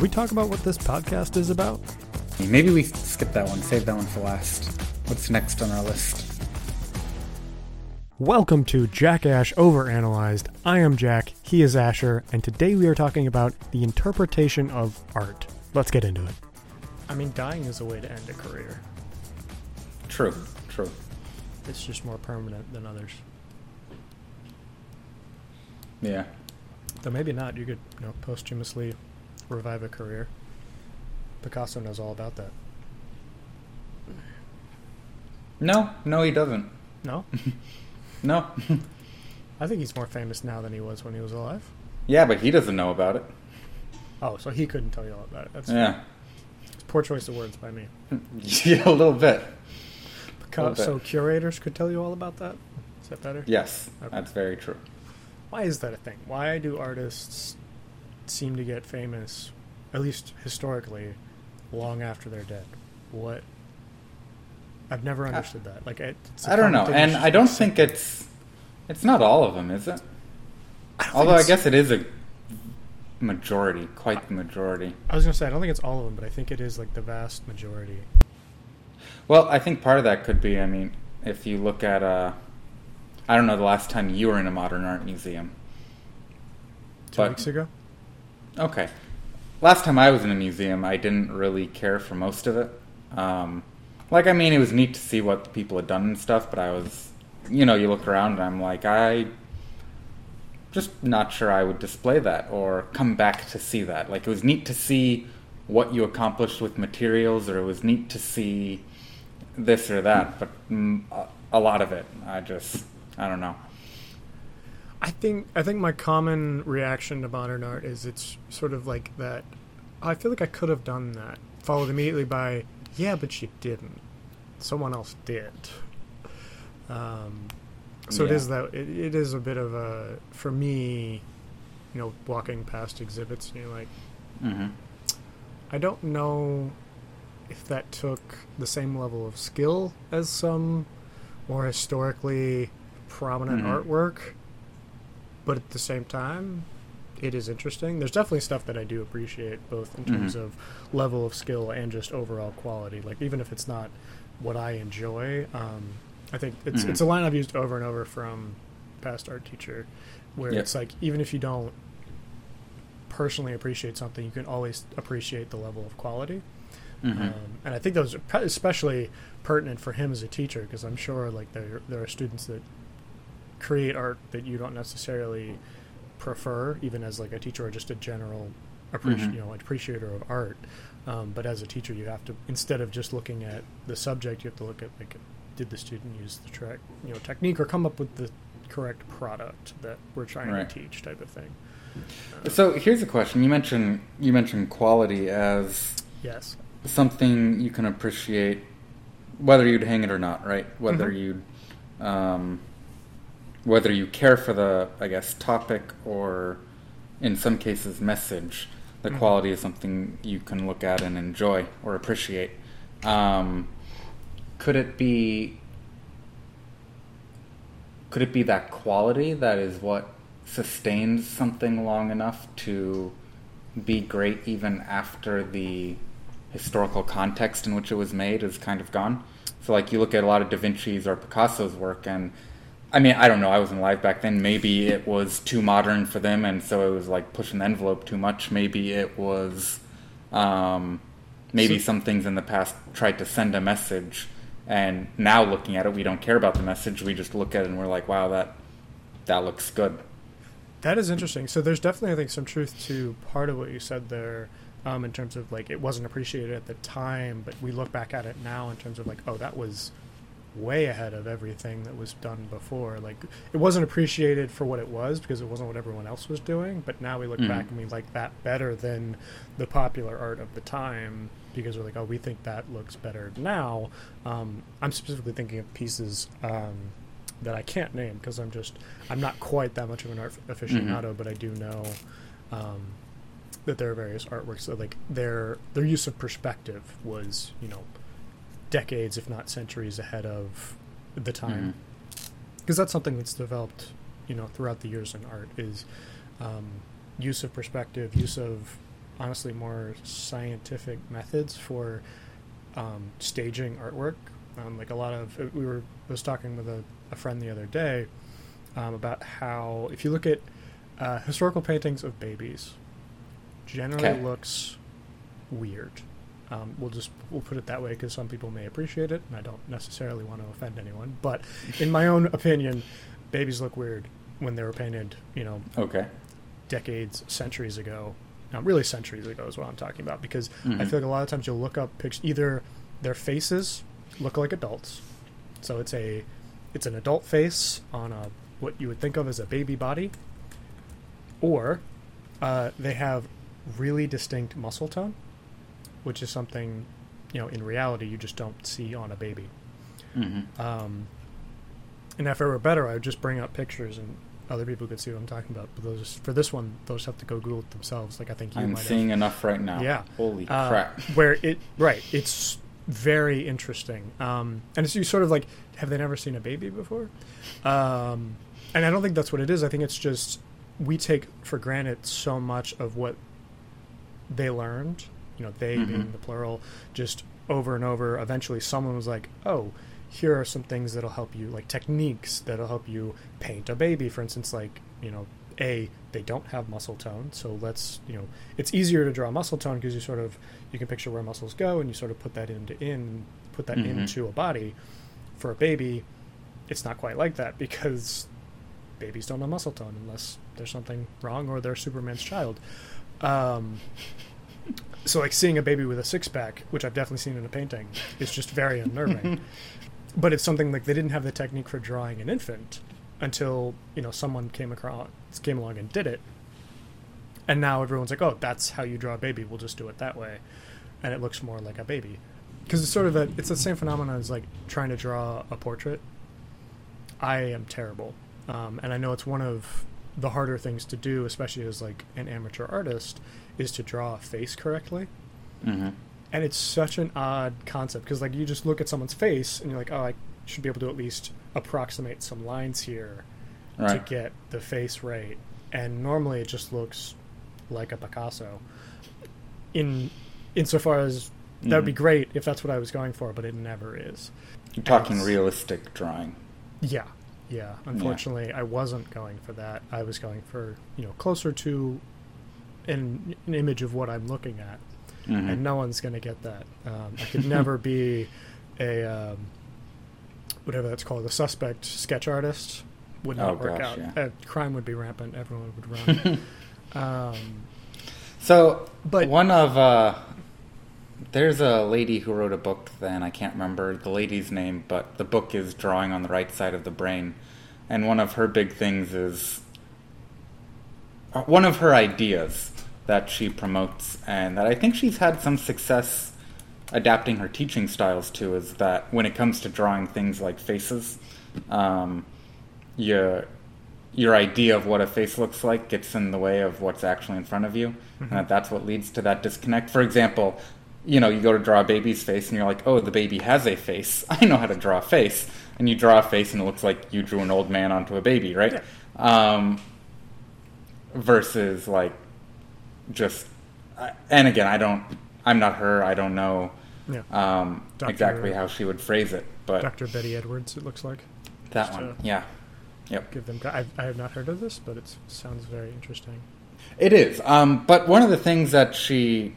Should we talk about what this podcast is about? Maybe we skip that one, save that one for last. What's next on our list? Welcome to Jack Ash Overanalyzed. I am Jack, he is Asher, and today we are talking about the interpretation of art. Let's get into it. I mean, dying is a way to end a career. True, true. It's just more permanent than others. Yeah. Though maybe not. You could, you know, posthumously revive a career. Picasso knows all about that. No, no, he doesn't. No? No. I think he's more famous now than he was when he was alive. yeah, but he doesn't know about it. Oh, so he couldn't tell you all about it. That's Yeah. poor choice of words by me. yeah, a little bit. Picasso, bit. so curators could tell you all about that? Is that better? Yes, Okay. that's very true. Why is that a thing? Why do artists seem to get famous, at least historically, long after they're dead? What? I've never understood that. Like, it, it's a I don't know, and I don't think it's it's not all of them, is it? I Although I guess it is a majority, quite the majority. I was gonna say I don't think it's all of them, but I think it is like the vast majority. Well, I think part of that could be, I mean, if you look at, uh, I don't know the last time you were in a modern art museum. Two But- weeks ago. Okay. Last time I was in a museum, I didn't really care for most of it. Um, like, I mean, it was neat to see what people had done and stuff, but I was, you know, you look around and I'm like, I just not sure I would display that or come back to see that. Like, it was neat to see what you accomplished with materials, or it was neat to see this or that, but mm, a lot of it, I just, I don't know. I think I think my common reaction to modern art is it's sort of like that. I feel like I could have done that. Followed immediately by, yeah, but you didn't. Someone else did. Um, so it Yeah. is that it, it is a bit of a for me, you know, walking past exhibits and you're like, hmm I don't know if that took the same level of skill as some more historically prominent Mhm. artwork, but at the same time, it is interesting. There's definitely stuff that I do appreciate, both in terms Mhm. of level of skill and just overall quality. Like even if it's not what I enjoy, um, I think it's Mhm. it's a line I've used over and over from past art teacher, where Yep. it's like even if you don't personally appreciate something, you can always appreciate the level of quality. hmm Um, and I think those are especially pertinent for him as a teacher because I'm sure like there there are students that create art that you don't necessarily prefer, even as like a teacher or just a general appreci- Mhm. you know appreciator of art. Um, but as a teacher, you have to instead of just looking at the subject, you have to look at like did the student use the track you know technique or come up with the correct product that we're trying Right. to teach type of thing. So here's a question. You mentioned you mentioned quality as Yes. something you can appreciate, whether you'd hang it or not, right? Whether Mhm. you'd, um, whether you care for the, I guess, topic or, in some cases, message. The Mhm. quality is something you can look at and enjoy or appreciate. Um, could it be? Could it be that quality that is what sustains something long enough to be great even after the historical context in which it was made is kind of gone. So, like, you look at a lot of Da Vinci's or Picasso's work, and I mean, I don't know, I wasn't alive back then. Maybe it was too modern for them, and so it was like pushing the envelope too much. Maybe it was, um, maybe So- some things in the past tried to send a message, and now looking at it, we don't care about the message. We just look at it and we're like, wow, that that looks good. That is interesting. So there's definitely, I think, some truth to part of what you said there, um, in terms of like it wasn't appreciated at the time, but we look back at it now in terms of like, oh, that was way ahead of everything that was done before. Like it wasn't appreciated for what it was because it wasn't what everyone else was doing. But now we look Mhm. back and we like that better than the popular art of the time because we're like, oh, we think that looks better now. Um, I'm specifically thinking of pieces. Um, that I can't name because I'm just I'm not quite that much of an art aficionado, but I do know um, that there are various artworks that like their their use of perspective was you know decades, if not centuries, ahead of the time because that's something that's developed you know throughout the years in art is um, use of perspective, use of honestly more scientific methods for um, staging artwork. Um, like a lot of uh, we were I was talking with a, a friend the other day um, about how if you look at uh, historical paintings of babies, generally Okay. looks weird. Um, we'll just we'll put it that way because some people may appreciate it, and I don't necessarily want to offend anyone. But in my own opinion, babies look weird when they were painted. You know, Okay. decades, centuries ago. Now, really, centuries ago is what I'm talking about because I Mhm. feel like a lot of times you'll look up pictures. Either their faces look like adults, so it's a it's an adult face on a what you would think of as a baby body, or uh, they have really distinct muscle tone, which is something you know in reality you just don't see on a baby. hmm Um, and if it were better, I would just bring up pictures and other people could see what I'm talking about. But those for this one, those have to go Google it themselves. Like I think you I'm might seeing enough right now. Yeah. Holy. Uh, crap. Where it right, it's very interesting. Um, and it's you sort of like, have they never seen a baby before? Um, and I don't think that's what it is. I think it's just we take for granted so much of what they learned. You know, they Mhm. being the plural, just over and over. Eventually, someone was like, "Oh, here are some things that'll help you, like techniques that'll help you paint a baby." For instance, like you know, a they don't have muscle tone, so let's you know, it's easier to draw muscle tone because you sort of you can picture where muscles go and you sort of put that into in put that Mhm. into a body. For a baby, it's not quite like that because babies don't have muscle tone unless there's something wrong or they're Superman's child. Um, so like seeing a baby with a six pack, which I've definitely seen in a painting, is just very unnerving. but it's something like they didn't have the technique for drawing an infant until you know someone came across came along and did it, and now everyone's like, oh, that's how you draw a baby. We'll just do it that way, and it looks more like a baby. Because it's sort of a it's the same phenomenon as like trying to draw a portrait. I am terrible, um, and I know it's one of the harder things to do, especially as like an amateur artist, is to draw a face correctly. hmm And it's such an odd concept because like you just look at someone's face and you're like, oh, I should be able to at least approximate some lines here Right. to get the face right. And normally it just looks like a Picasso. In insofar as that would be Mhm. great if that's what I was going for, but it never is. You're talking realistic drawing. Yeah, yeah. Unfortunately, I wasn't going for that. I was going for you know closer to an, an image of what I'm looking at, Mhm. and no one's going to get that. Um, I could never be a um, whatever that's called, a suspect sketch artist. Would not Oh, work gosh, out. yeah. Uh, crime would be rampant. Everyone would run. um, So, But- one of uh, there's a lady who wrote a book. Then I can't remember the lady's name, but the book is drawing on the right side of the brain, and one of her big things is uh, one of her ideas that she promotes, and that I think she's had some success adapting her teaching styles to, is that when it comes to drawing things like faces, um, your your idea of what a face looks like gets in the way of what's actually in front of you, and that that's what leads to that disconnect. For example, you know, you go to draw a baby's face, and you're like, "Oh, the baby has a face. I know how to draw a face." And you draw a face, and it looks like you drew an old man onto a baby, right? Um, versus like just, and again, I don't, I'm not her. I don't know yeah, um, Dr. exactly how she would phrase it, but Dr. Betty Edwards. It looks like. that just, one, yeah, yep. Give them. I, I have not heard of this, but it sounds very interesting. It is. Um, but one of the things that she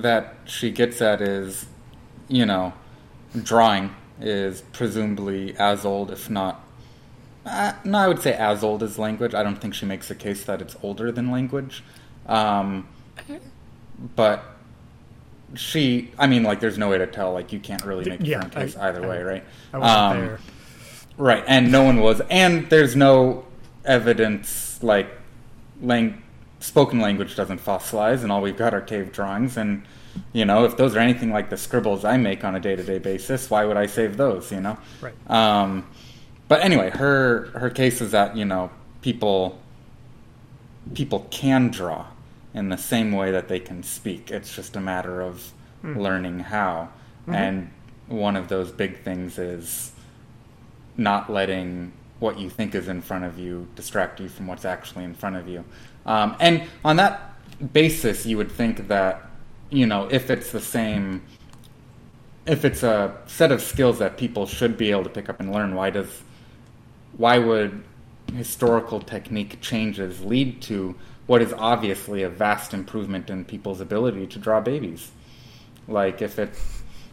that she gets at is, you know, drawing is presumably as old, if not. Uh, no, I would say as old as language. I don't think she makes a case that it's older than language. Um, but she, I mean, like, there's no way to tell. Like, you can't really make a Yeah, firm case I- either I- way, right? I wasn't Um, there. Right, and no one was, and there's no evidence like lang- spoken language doesn't fossilize, and all we've got are cave drawings. And you know, if those are anything like the scribbles I make on a day-to-day basis, why would I save those? You know. Right. Um, but anyway, her her case is that you know people people can draw in the same way that they can speak. It's just a matter of Hmm. learning how. Mhm. And one of those big things is not letting what you think is in front of you distract you from what's actually in front of you. Um, and on that basis, you would think that you know if it's the same, if it's a set of skills that people should be able to pick up and learn, why does why would historical technique changes lead to what is obviously a vast improvement in people's ability to draw babies? Like if it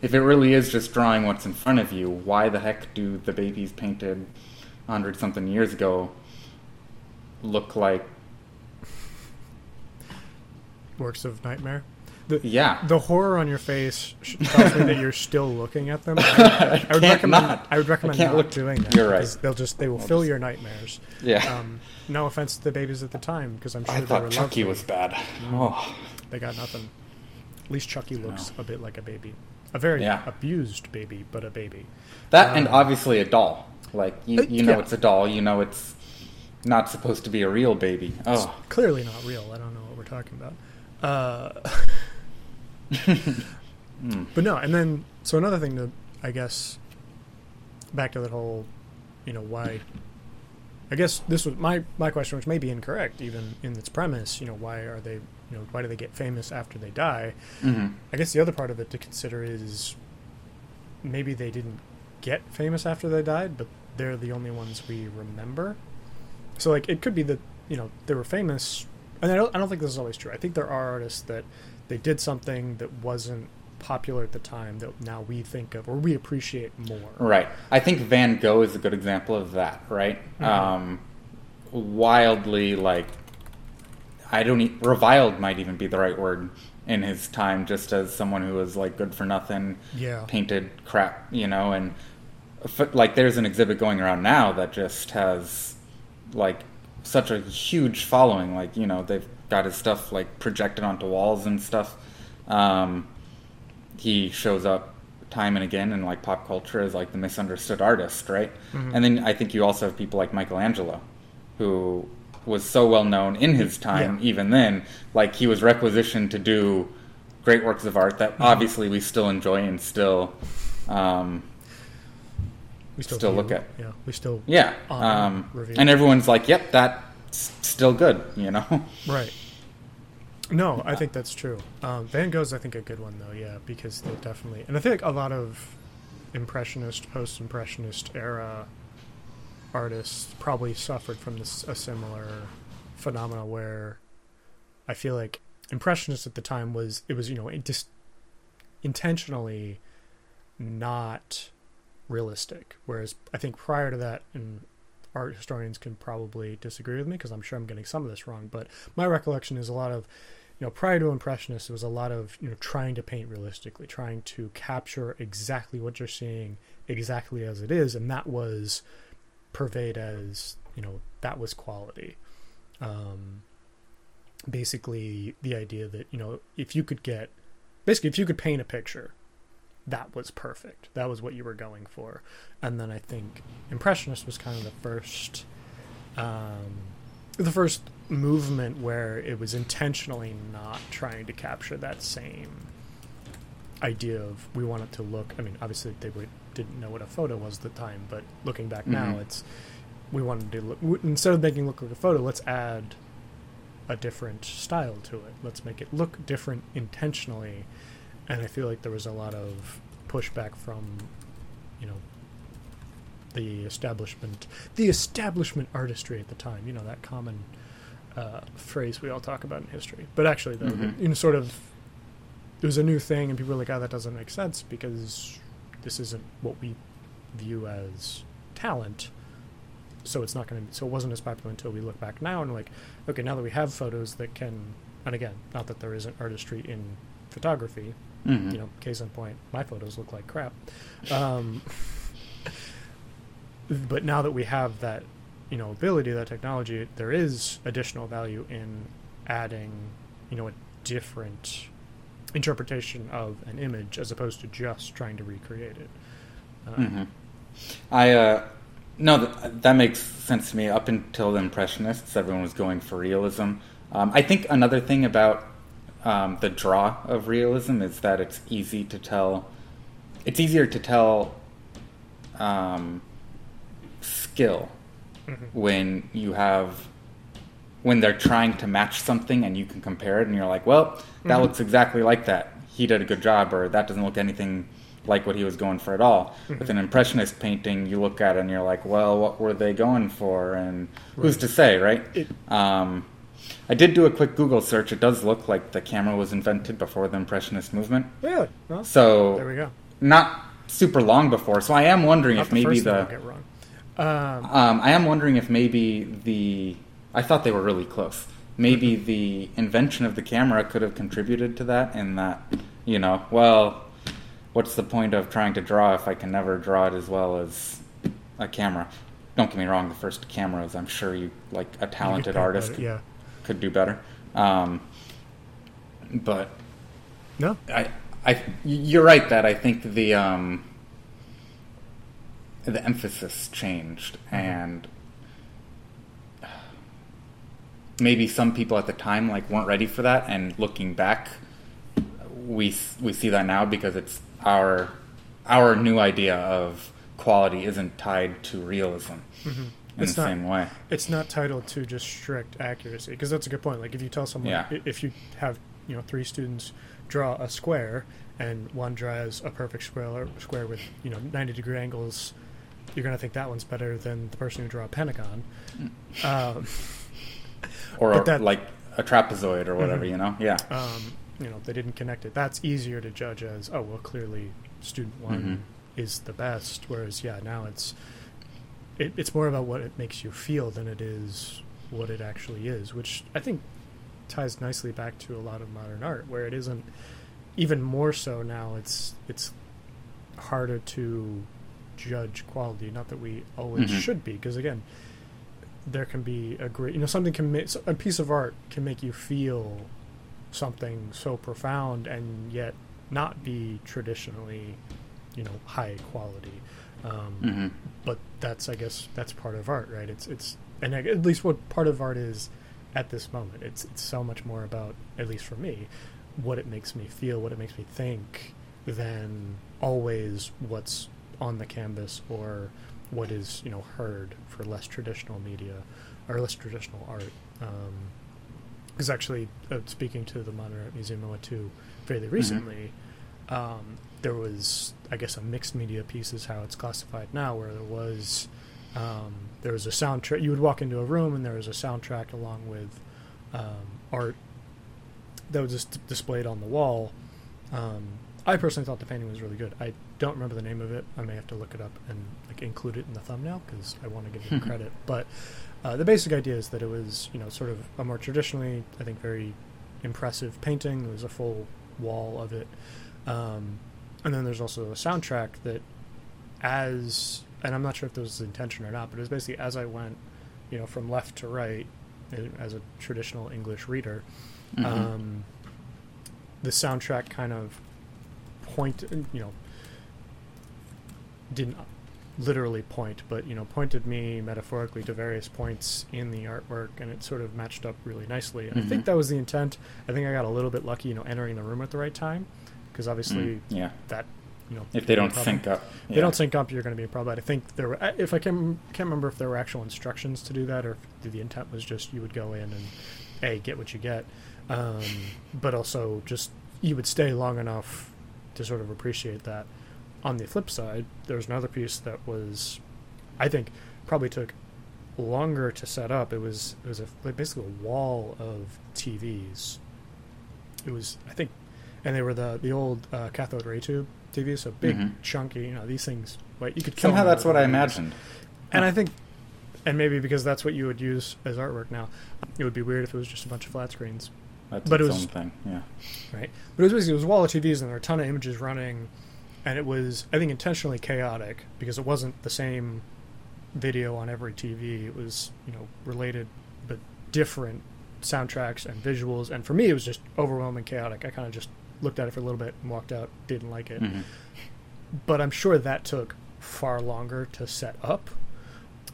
if it really is just drawing what's in front of you, why the heck do the babies painted hundred something years ago look like Works of nightmare. The, yeah the horror on your face tells me that you're still looking at them. I, I would recommend. not. I would recommend I can't look- doing that. You're right. They'll just they will I'll fill just- your nightmares. yeah Um, no offense to the babies at the time, because I'm sure I they thought were Chucky lovely. was bad oh They got nothing. At least Chucky looks a bit like a baby, a very Yeah. abused baby, but a baby. that and Um, obviously a doll like you Uh, you know yeah. it's a doll you know it's not supposed to be a real baby It's oh clearly not real. I don't know what we're talking about. Uh, Hmm. but no, and then so another thing to, I guess, back to that whole, you know, why. I guess this was my my question, which may be incorrect even in its premise. You know, why are they, you know, why do they get famous after they die? Mhm. I guess the other part of it to consider is maybe they didn't get famous after they died, but they're the only ones we remember. So like it could be that you know they were famous, and I don't I don't think this is always true. I think there are artists that they did something that wasn't popular at the time that now we think of or we appreciate more. Right. I think Van Gogh is a good example of that, right? Mhm. Um, wildly, like, I don't, e- reviled might even be the right word in his time, just as someone who was, like, good for nothing, Yeah. painted crap, you know, and, like, there's an exhibit going around now that just has, like, such a huge following. Like, you know, they've got his stuff, like, projected onto walls and stuff. Um, he shows up time and again in like pop culture as like the misunderstood artist, right? Mhm. And then I think you also have people like Michelangelo, who was so well known in his time, Yeah. even then, like he was requisitioned to do great works of art that obviously we still enjoy and still, um, We still, Still look at. Yeah, we still yeah, Um, review. and everyone's like, "Yep, that's still good," you know. Right. No, I think that's true. Um, Van Gogh's, I think, a good one though. Yeah, because they definitely, and I think a lot of impressionist, post-impressionist era artists probably suffered from this a similar phenomena where I feel like impressionist at the time was it was you know it just intentionally not realistic, whereas I think prior to that, and art historians can probably disagree with me because I'm sure I'm getting some of this wrong, but my recollection is a lot of you know prior to impressionists it was a lot of you know trying to paint realistically trying to capture exactly what you're seeing exactly as it is and that was purveyed as you know that was quality. Um basically the idea that you know if you could get basically if you could paint a picture that was perfect. That was what you were going for. And then i think impressionist was kind of the first um the first movement where it was intentionally not trying to capture that same idea of we want it to look i mean obviously they would, didn't know what a photo was at the time but looking back now Mhm. it's we wanted to look instead of making it look like a photo let's add a different style to it. Let's make it look different intentionally and i feel like there was a lot of pushback from you know the establishment the establishment artistry at the time you know that common uh, phrase we all talk about in history but actually though Mhm. you know sort of it was a new thing and people were like oh that doesn't make sense because this isn't what we view as talent so it's not going to so it wasn't as popular until we look back now and like okay now that we have photos that can and again not that there isn't artistry in photography Mhm. you know case in point my photos look like crap um, but now that we have that you know ability that technology there is additional value in adding you know a different interpretation of an image as opposed to just trying to recreate it um, hmm I uh, no, th- that makes sense to me. Up until the Impressionists, everyone was going for realism. Um, I think another thing about um, the draw of realism is that it's easy to tell. It's easier to tell um, skill mhm. when you have when they're trying to match something and you can compare it and you're like, well, that Mhm. looks exactly like that. He did a good job, or that doesn't look anything like what he was going for at all. Mhm. With an impressionist painting, you look at it and you're like, well, what were they going for? And who's to say, right? It- Um, I did do a quick Google search. It does look like the camera was invented before the impressionist movement. Really? Well, So there we go. not super long before. So I am wondering Not if the maybe the get wrong. Um, um, I am wondering if maybe the I thought they were really close. Maybe the invention of the camera could have contributed to that. In that, you know, well, what's the point of trying to draw if I can never draw it as well as a camera? Don't get me wrong. The first cameras, I'm sure you like a talented artist could, Yeah. Could do better. Um, but No. I, I, you're right that I think the um, the emphasis changed, Mm-hmm. and maybe some people at the time like weren't ready for that. And looking back, we we see that now because it's our our new idea of quality isn't tied to realism Mhm. In It's the not- same way. It's not titled to just strict accuracy because that's a good point. Like if you tell someone, Yeah. if you have you know three students draw a square and one draws a perfect square square with you know 90 degree angles, you're gonna think that one's better than the person who drew a pentagon. Um, Or that- like a trapezoid or whatever, Mhm. you know? Yeah. um, you know they didn't connect it. That's easier to judge as oh well clearly student one Mhm. is the best. Whereas yeah now it's it, it's more about what it makes you feel than it is what it actually is, which I think ties nicely back to a lot of modern art where it isn't even more so now it's it's harder to judge quality not that we always Mhm. should be because again there can be a great you know something can make a piece of art can make you feel something so profound and yet not be traditionally you know high quality um, hmm but that's I guess that's part of art, right? It's it's and at least what part of art is at this moment. It's it's so much more about at least for me what it makes me feel, what it makes me think, than always what's on the canvas or what is you know heard for less traditional media or less traditional art. Um, because actually, uh, speaking to the Modern Art Museum I went to fairly recently, um, there was, I guess, a mixed media piece is how it's classified now, where there was um, there was a soundtrack. You would walk into a room and there was a soundtrack along with um, art that was just displayed on the wall. Um, I personally thought the painting was really good. I don't remember the name of it. I may have to look it up and like include it in the thumbnail because I want to give it credit. But uh, the basic idea is that it was, you know, sort of a more traditionally, I think, very impressive painting. There was a full wall of it, um, and then there's also a soundtrack that, as and I'm not sure if this was intention or not, but it was basically as I went, you know, from left to right, uh, as a traditional English reader, Mhm. um, the soundtrack kind of point, you know, didn't literally point, but you know, pointed me metaphorically to various points in the artwork, and it sort of matched up really nicely. And I think Mhm. that was the intent. I think I got a little bit lucky, you know, entering the room at the right time, because obviously Mm, yeah. that, you know, If they can be a don't sync up, If they don't sync up, you're going to be a problem. I think there were, if I can can't remember if there were actual instructions to do that, or if the intent was just you would go in and a get what you get, um, but also just you would stay long enough to sort of appreciate that. On the flip side, there was another piece that was, I think, probably took longer to set up. It was it was a, like basically a wall of TVs. It was I think, and they were the the old uh, cathode ray tube TVs, so big, Mhm. chunky. You know these things. Like you could kill Somehow that's what I imagined. And I think, and maybe because that's what you would use as artwork now, it would be weird if it was just a bunch of flat screens, That's But it was- thing. Yeah. right? But it was basically it was a wall of TVs and there were a ton of images running, and it was I think intentionally chaotic because it wasn't the same video on every TV. It was you know related but different soundtracks and visuals, and for me it was just overwhelming chaotic. I kind of just looked at it for a little bit and walked out, didn't like it. Mhm. but I'm sure that took far longer to set up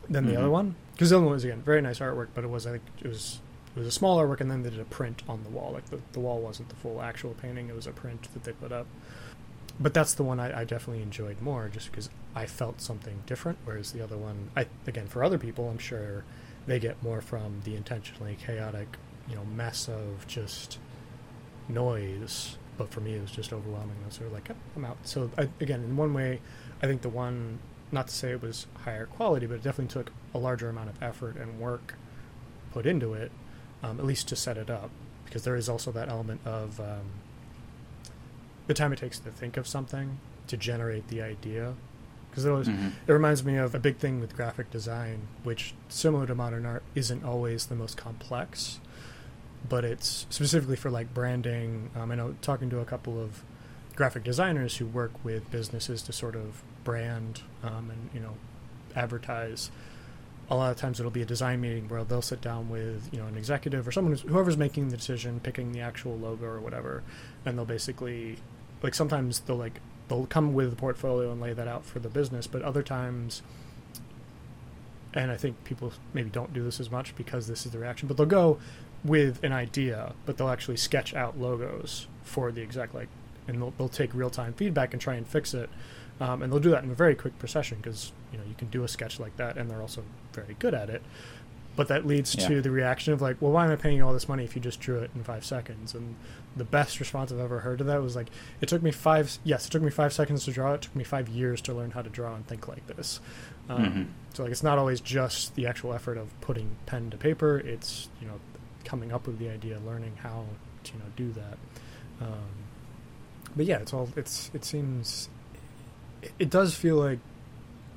than the Mhm. other one because the other one was again very nice artwork, but it was I think it was it was a small artwork and then they did a print on the wall. Like the the wall wasn't the full actual painting; it was a print that they put up. But that's the one I, I definitely enjoyed more, just because I felt something different. Whereas the other one, I again for other people, I'm sure they get more from the intentionally chaotic, you know, mess of just noise. But for me, it was just overwhelming. I was sort of like, "Yep, I'm out. So I, again, in one way, I think the one, not to say it was higher quality, but it definitely took a larger amount of effort and work put into it, um, at least to set it up, because there is also that element of um, the time it takes to think of something to generate the idea. Because it always Mhm. it reminds me of a big thing with graphic design, which similar to modern art isn't always the most complex, but it's specifically for like branding. Um, I know talking to a couple of graphic designers who work with businesses to sort of brand um, and you know advertise. A lot of times it'll be a design meeting where they'll sit down with you know an executive or someone whoever's making the decision, picking the actual logo or whatever, and they'll basically like sometimes they'll like they'll come with a portfolio and lay that out for the business, but other times and I think people maybe don't do this as much because this is the reaction, but they'll go with an idea, but they'll actually sketch out logos for the exec, like, and they'll, they'll take real time feedback and try and fix it. Um, and they'll do that in a very quick procession because you know you can do a sketch like that, and they're also very good at it. But that leads Yeah. to the reaction of like, well, why am I paying you all this money if you just drew it in five seconds? And the best response I've ever heard to that was like, it took me five. Yes, it took me five seconds to draw. It It took me five years to learn how to draw and think like this. Um, Mhm. So like, it's not always just the actual effort of putting pen to paper. It's you know coming up with the idea, learning how to you know do that. Um, but yeah, it's all it's it seems it, it does feel like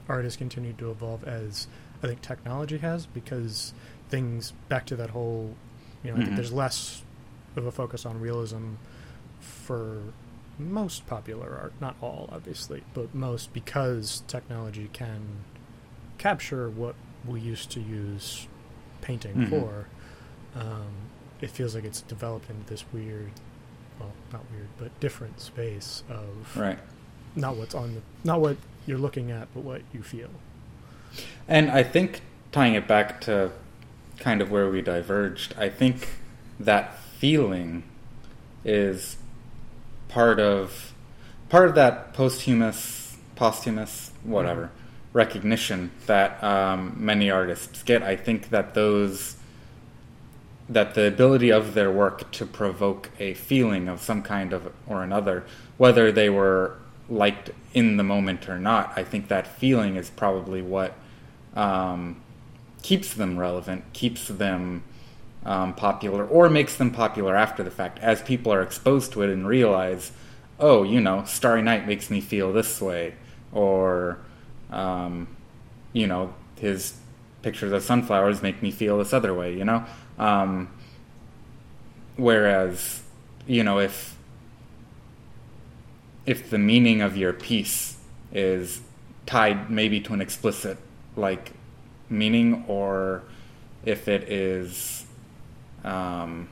art has continued to evolve as I think technology has because things back to that whole you know I think Mhm. there's less of a focus on realism for most popular art, not all obviously, but most because technology can capture what we used to use painting Mhm. for. Um, it feels like it's developed into this weird, well, not weird, but different space of Right. not what's on the, not what you're looking at, but what you feel. And I think tying it back to kind of where we diverged, I think that feeling is part of part of that posthumous, posthumous, whatever recognition that um, many artists get. I think that those that the ability of their work to provoke a feeling of some kind of or another, whether they were liked in the moment or not, I think that feeling is probably what um, keeps them relevant, keeps them um, popular, or makes them popular after the fact, as people are exposed to it and realize, oh, you know, Starry Night makes me feel this way, or, um, you know, his pictures of sunflowers make me feel this other way, you know? Um, whereas, you know, if if the meaning of your piece is tied maybe to an explicit like meaning or if it is um,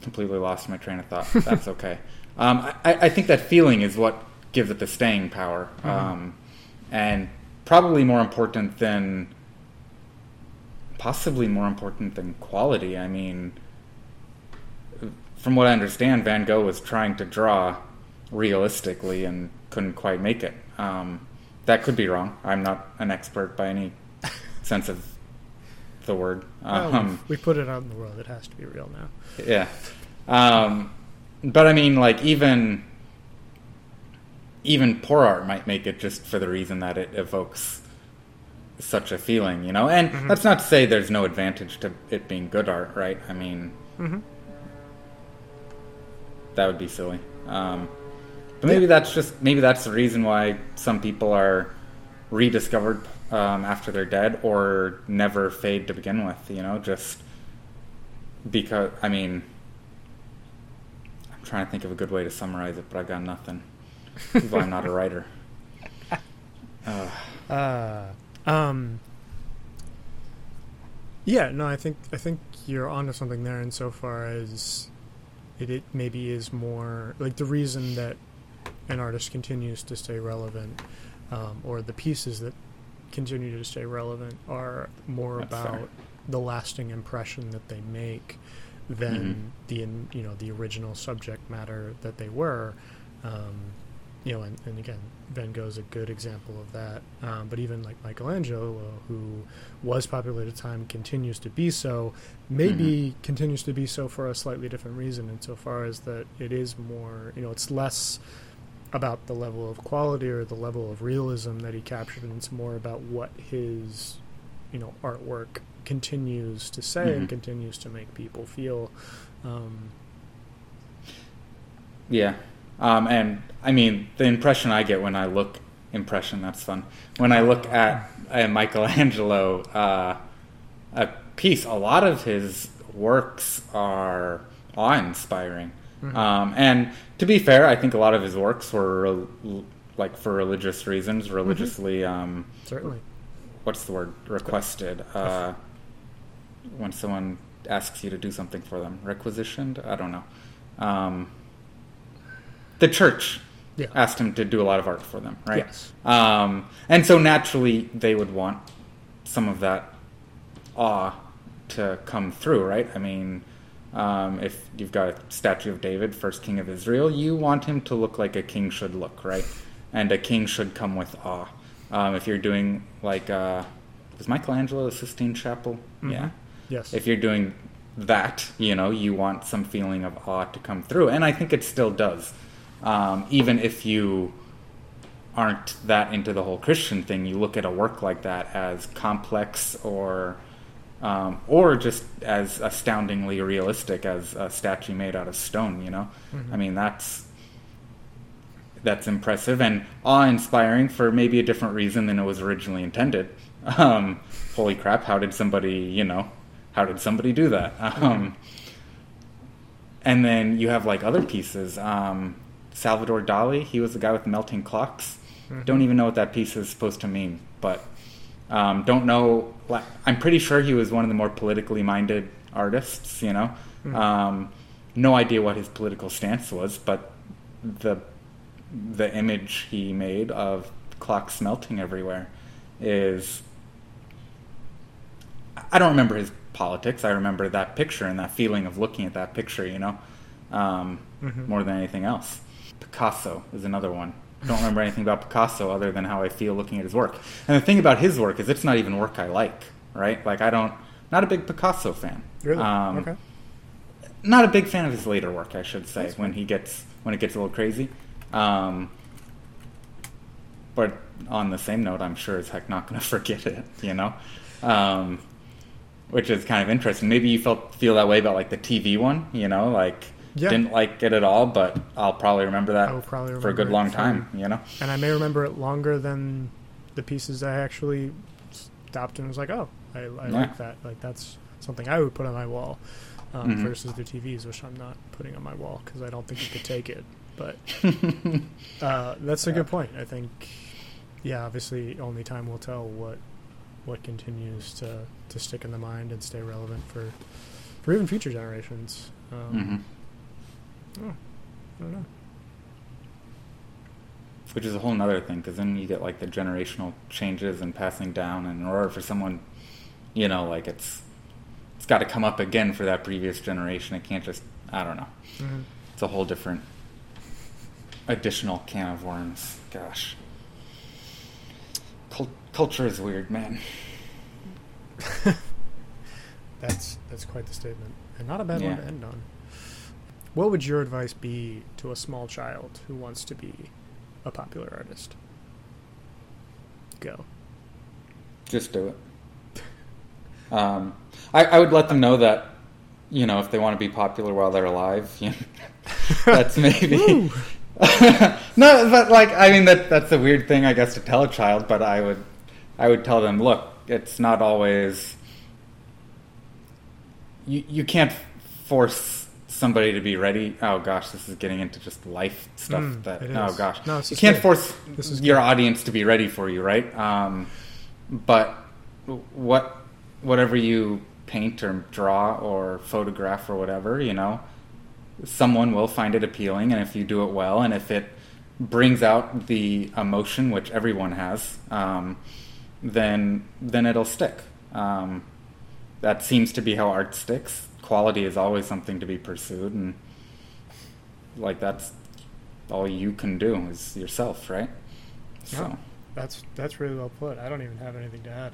completely lost my train of thought that's okay. Um, I, I think that feeling is what gives it the staying power. Um, and probably more important than possibly more important than quality i mean from what I understand, Van Gogh was trying to draw realistically and couldn't quite make it. Um, that could be wrong. I'm not an expert by any sense of the word. Well, Um, we put it out in the world. It has to be real now. yeah. Um, but I mean, like even even poor art might make it just for the reason that it evokes such a feeling, you know. And Mhm. that's not to say there's no advantage to it being good art, right? I mean, Mm-hmm. that would be silly. Um, but maybe that's just maybe that's the reason why some people are rediscovered um, after they're dead or never fade to begin with. You know, just because I mean, I'm trying to think of a good way to summarize it, but I got nothing. This is why I'm not a writer. Uh, Uh, um, yeah, no, I think I think you're onto something there insofar as it, it maybe is more like the reason that an artist continues to stay relevant, um, or the pieces that continue to stay relevant are more That's about fair. the lasting impression that they make than Mhm. the you know the original subject matter that they were. Um, you know, and, and again, Van Gogh is a good example of that. Um, but even like Michelangelo, who was popular at the time, continues to be so. Maybe Mhm. continues to be so for a slightly different reason, insofar as that it is more, you know, it's less about the level of quality or the level of realism that he captured, and it's more about what his, you know, artwork continues to say and Mhm. continues to make people feel. Um, Yeah. Um, and I mean, the impression I get when I look, impression, that's fun. When I look at uh, Michelangelo, uh, a piece, a lot of his works are awe inspiring. Mhm. Um, and to be fair, I think a lot of his works were rel- like for religious reasons, religiously, um, certainly. what's the word, requested. Uh, when someone asks you to do something for them, requisitioned? I don't know. Um, the church Yeah. asked him to do a lot of art for them, right? Yes. Um, and so naturally, they would want some of that awe to come through, right? I mean, um, if you've got a statue of David, first king of Israel, you want him to look like a king should look, right? And a king should come with awe. Um, if you're doing like, uh, was Michelangelo the Sistine Chapel? Mhm. Yeah Yes. if you're doing that, you know, you want some feeling of awe to come through, and I think it still does. Um, even if you aren't that into the whole Christian thing, you look at a work like that as complex or um, or just as astoundingly realistic as a statue made out of stone. You know, Mhm. I mean that's that's impressive and awe-inspiring for maybe a different reason than it was originally intended. Um, holy crap! How did somebody, you know, how did somebody do that? Um, and then you have like other pieces. Um, Salvador Dali, he was the guy with melting clocks. Mhm. Don't even know what that piece is supposed to mean, but um, don't know. I'm pretty sure he was one of the more politically minded artists. You know, Mhm. um, no idea what his political stance was, but the the image he made of clocks melting everywhere is I don't remember his politics. I remember that picture and that feeling of looking at that picture, you know, um, Mhm. more than anything else. Picasso is another one. Don't remember anything about Picasso other than how I feel looking at his work. And the thing about his work is it's not even work I like, right? Like I don't, not a big Picasso fan. Really? Um, okay. Not a big fan of his later work, I should say, That's when he gets when it gets a little crazy. Um, but on the same note, I'm sure as heck not going to forget it, you know, um, which is kind of interesting. Maybe you felt feel that way about like the TV one, you know, like Yeah. didn't like it at all, but I'll probably remember that probably for a good long time, you know. And I may remember it longer than the pieces I actually stopped and was like, oh, I, I Yeah. like that. Like that's something I would put on my wall um, Mhm. versus the TVs, which I'm not putting on my wall because I don't think you could take it. But uh, that's a Yeah. good point. I think, yeah, obviously, only time will tell what what continues to, to stick in the mind and stay relevant for for even future generations. Um, hmm oh, I don't know. Which is a whole nother thing, because then you get like the generational changes and passing down, and in order for someone, you know, like it's it's got to come up again for that previous generation. It can't just I don't know. Mhm. It's a whole different additional can of worms. Gosh, Cul- culture is weird, man. That's that's quite the statement, and not a bad one to end on. What would your advice be to a small child who wants to be a popular artist? Go. Just do it. Um, I, I would let them know that, you know, if they want to be popular while they're alive, you know, that's maybe. No, but like, I mean, that that's a weird thing, I guess, to tell a child. But I would, I would tell them, look, it's not always. You you can't force somebody to be ready. Oh gosh, this is getting into just life stuff. Mm, that oh gosh, No, you can't good. force your good. audience to be ready for you, right? Um, but what whatever you paint or draw or photograph or whatever, you know, someone will find it appealing, and if you do it well, and if it brings out the emotion which everyone has, um, then then it'll stick. Um, that seems to be how art sticks. Quality is always something to be pursued, and like that's all you can do is yourself, right? So Yeah. That's that's really well put. I don't even have anything to add.